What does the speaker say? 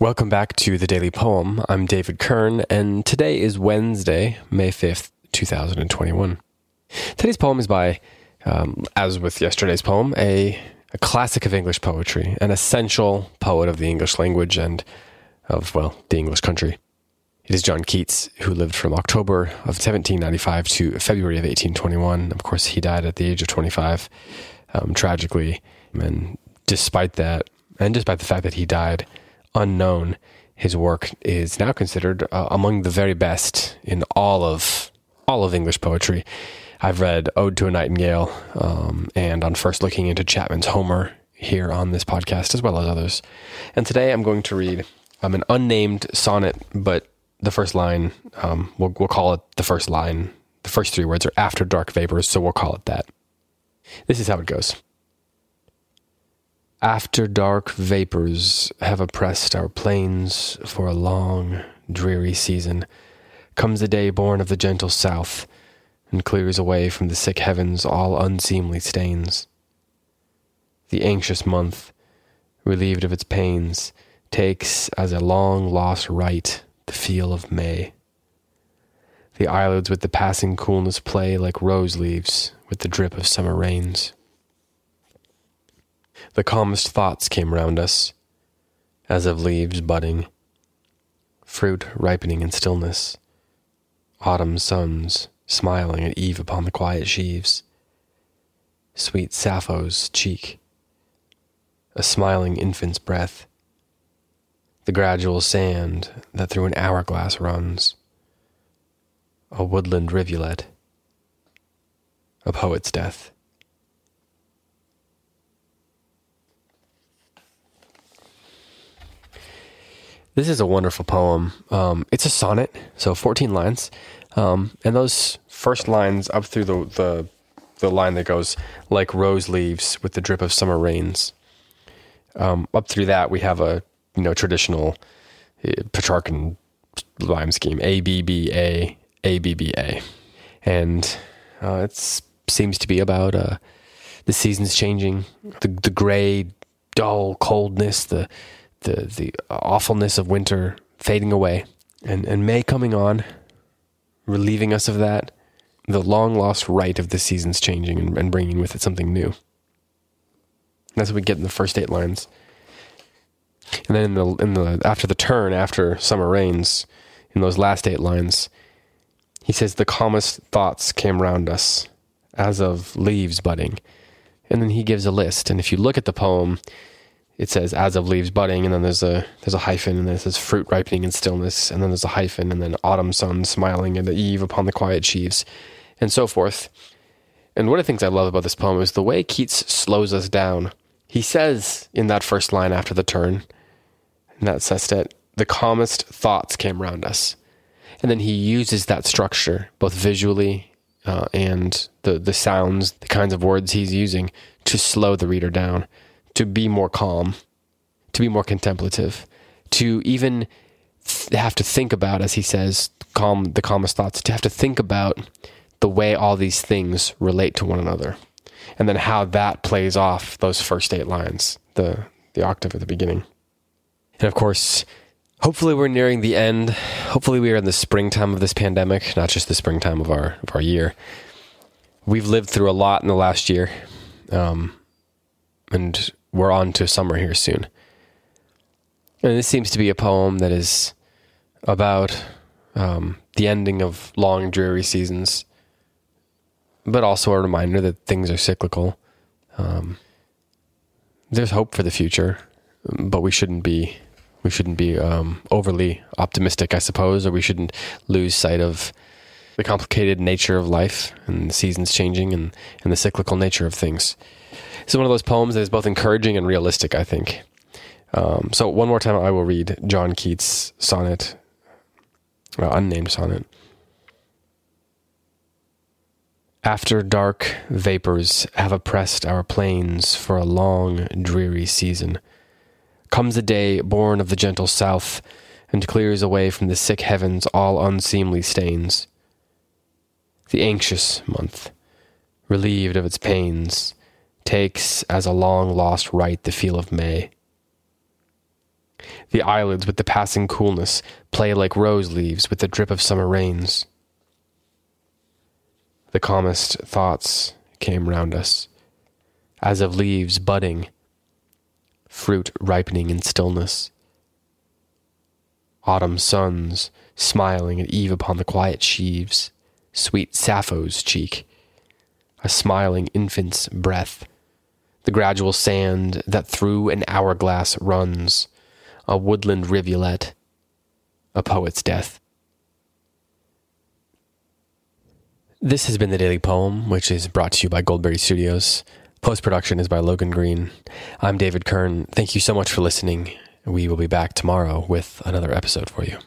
Welcome back to the Daily Poem. I'm David Kern, and today is Wednesday, May 5th, 2021. Today's poem is by, um, as with yesterday's poem, a, a classic of English poetry, an essential poet of the English language and of, well, the English country. It is John Keats, who lived from October of 1795 to February of 1821. Of course, he died at the age of 25, um, tragically. And despite that, and despite the fact that he died, unknown, his work is now considered uh, among the very best in all of all of English poetry. I've read Ode to a Nightingale, um, and on first looking into Chapman's Homer here on this podcast, as well as others. And today I'm going to read um, an unnamed sonnet, but the first line, um, we'll, we'll call it the first line. The first three words are after dark vapors, so we'll call it that. This is how it goes. After dark vapors have oppressed our plains for a long, dreary season, comes a day born of the gentle south, and clears away from the sick heavens all unseemly stains. The anxious month, relieved of its pains, takes as a long lost right the feel of May. The eyelids with the passing coolness play like rose leaves with the drip of summer rains. The calmest thoughts came round us, as of leaves budding, fruit ripening in stillness, autumn suns smiling at eve upon the quiet sheaves, sweet Sappho's cheek, a smiling infant's breath, the gradual sand that through an hourglass runs, a woodland rivulet, a poet's death. This is a wonderful poem. Um, it's a sonnet, so 14 lines. Um, and those first lines up through the, the, the line that goes, like rose leaves with the drip of summer rains. Um, up through that, we have a you know traditional uh, Petrarchan rhyme scheme: A B B A A B B A, and uh, it seems to be about uh, the seasons changing, the the gray, dull coldness, the the the awfulness of winter fading away, and and May coming on, relieving us of that, the long lost right of the seasons changing and, and bringing with it something new. That's what we get in the first eight lines. And then in the in the after the turn, after summer rains, in those last eight lines, he says the calmest thoughts came round us, as of leaves budding. And then he gives a list. And if you look at the poem, it says as of leaves budding, and then there's a there's a hyphen, and then it says fruit ripening in stillness, and then there's a hyphen, and then autumn sun smiling at the eve upon the quiet sheaves, and so forth. And one of the things I love about this poem is the way Keats slows us down. He says in that first line after the turn, in that sestet, the calmest thoughts came round us. And then he uses that structure, both visually uh, and the, the sounds, the kinds of words he's using, to slow the reader down to be more calm, to be more contemplative, to even th- have to think about, as he says, calm the calmest thoughts, to have to think about the way all these things relate to one another, and then how that plays off those first eight lines, the the octave at the beginning, and of course. Hopefully we're nearing the end. Hopefully we are in the springtime of this pandemic, not just the springtime of our of our year. We've lived through a lot in the last year, um, and we're on to summer here soon. And this seems to be a poem that is about um, the ending of long, dreary seasons, but also a reminder that things are cyclical. Um, there's hope for the future, but we shouldn't be we shouldn't be um, overly optimistic, I suppose, or we shouldn't lose sight of the complicated nature of life and the seasons changing and, and the cyclical nature of things. It's one of those poems that is both encouraging and realistic, I think. Um, so, one more time, I will read John Keats' sonnet, uh, unnamed sonnet. After dark vapors have oppressed our plains for a long, dreary season, comes a day born of the gentle south and clears away from the sick heavens all unseemly stains. The anxious month, relieved of its pains, takes as a long lost right the feel of May. The eyelids with the passing coolness play like rose leaves with the drip of summer rains. The calmest thoughts came round us, as of leaves budding, fruit ripening in stillness. Autumn suns smiling at eve upon the quiet sheaves, sweet Sappho's cheek, a smiling infant's breath, the gradual sand that through an hourglass runs, a woodland rivulet, a poet's death. This has been the Daily Poem, which is brought to you by Goldberry Studios. Post production is by Logan Green. I'm David Kern. Thank you so much for listening. We will be back tomorrow with another episode for you.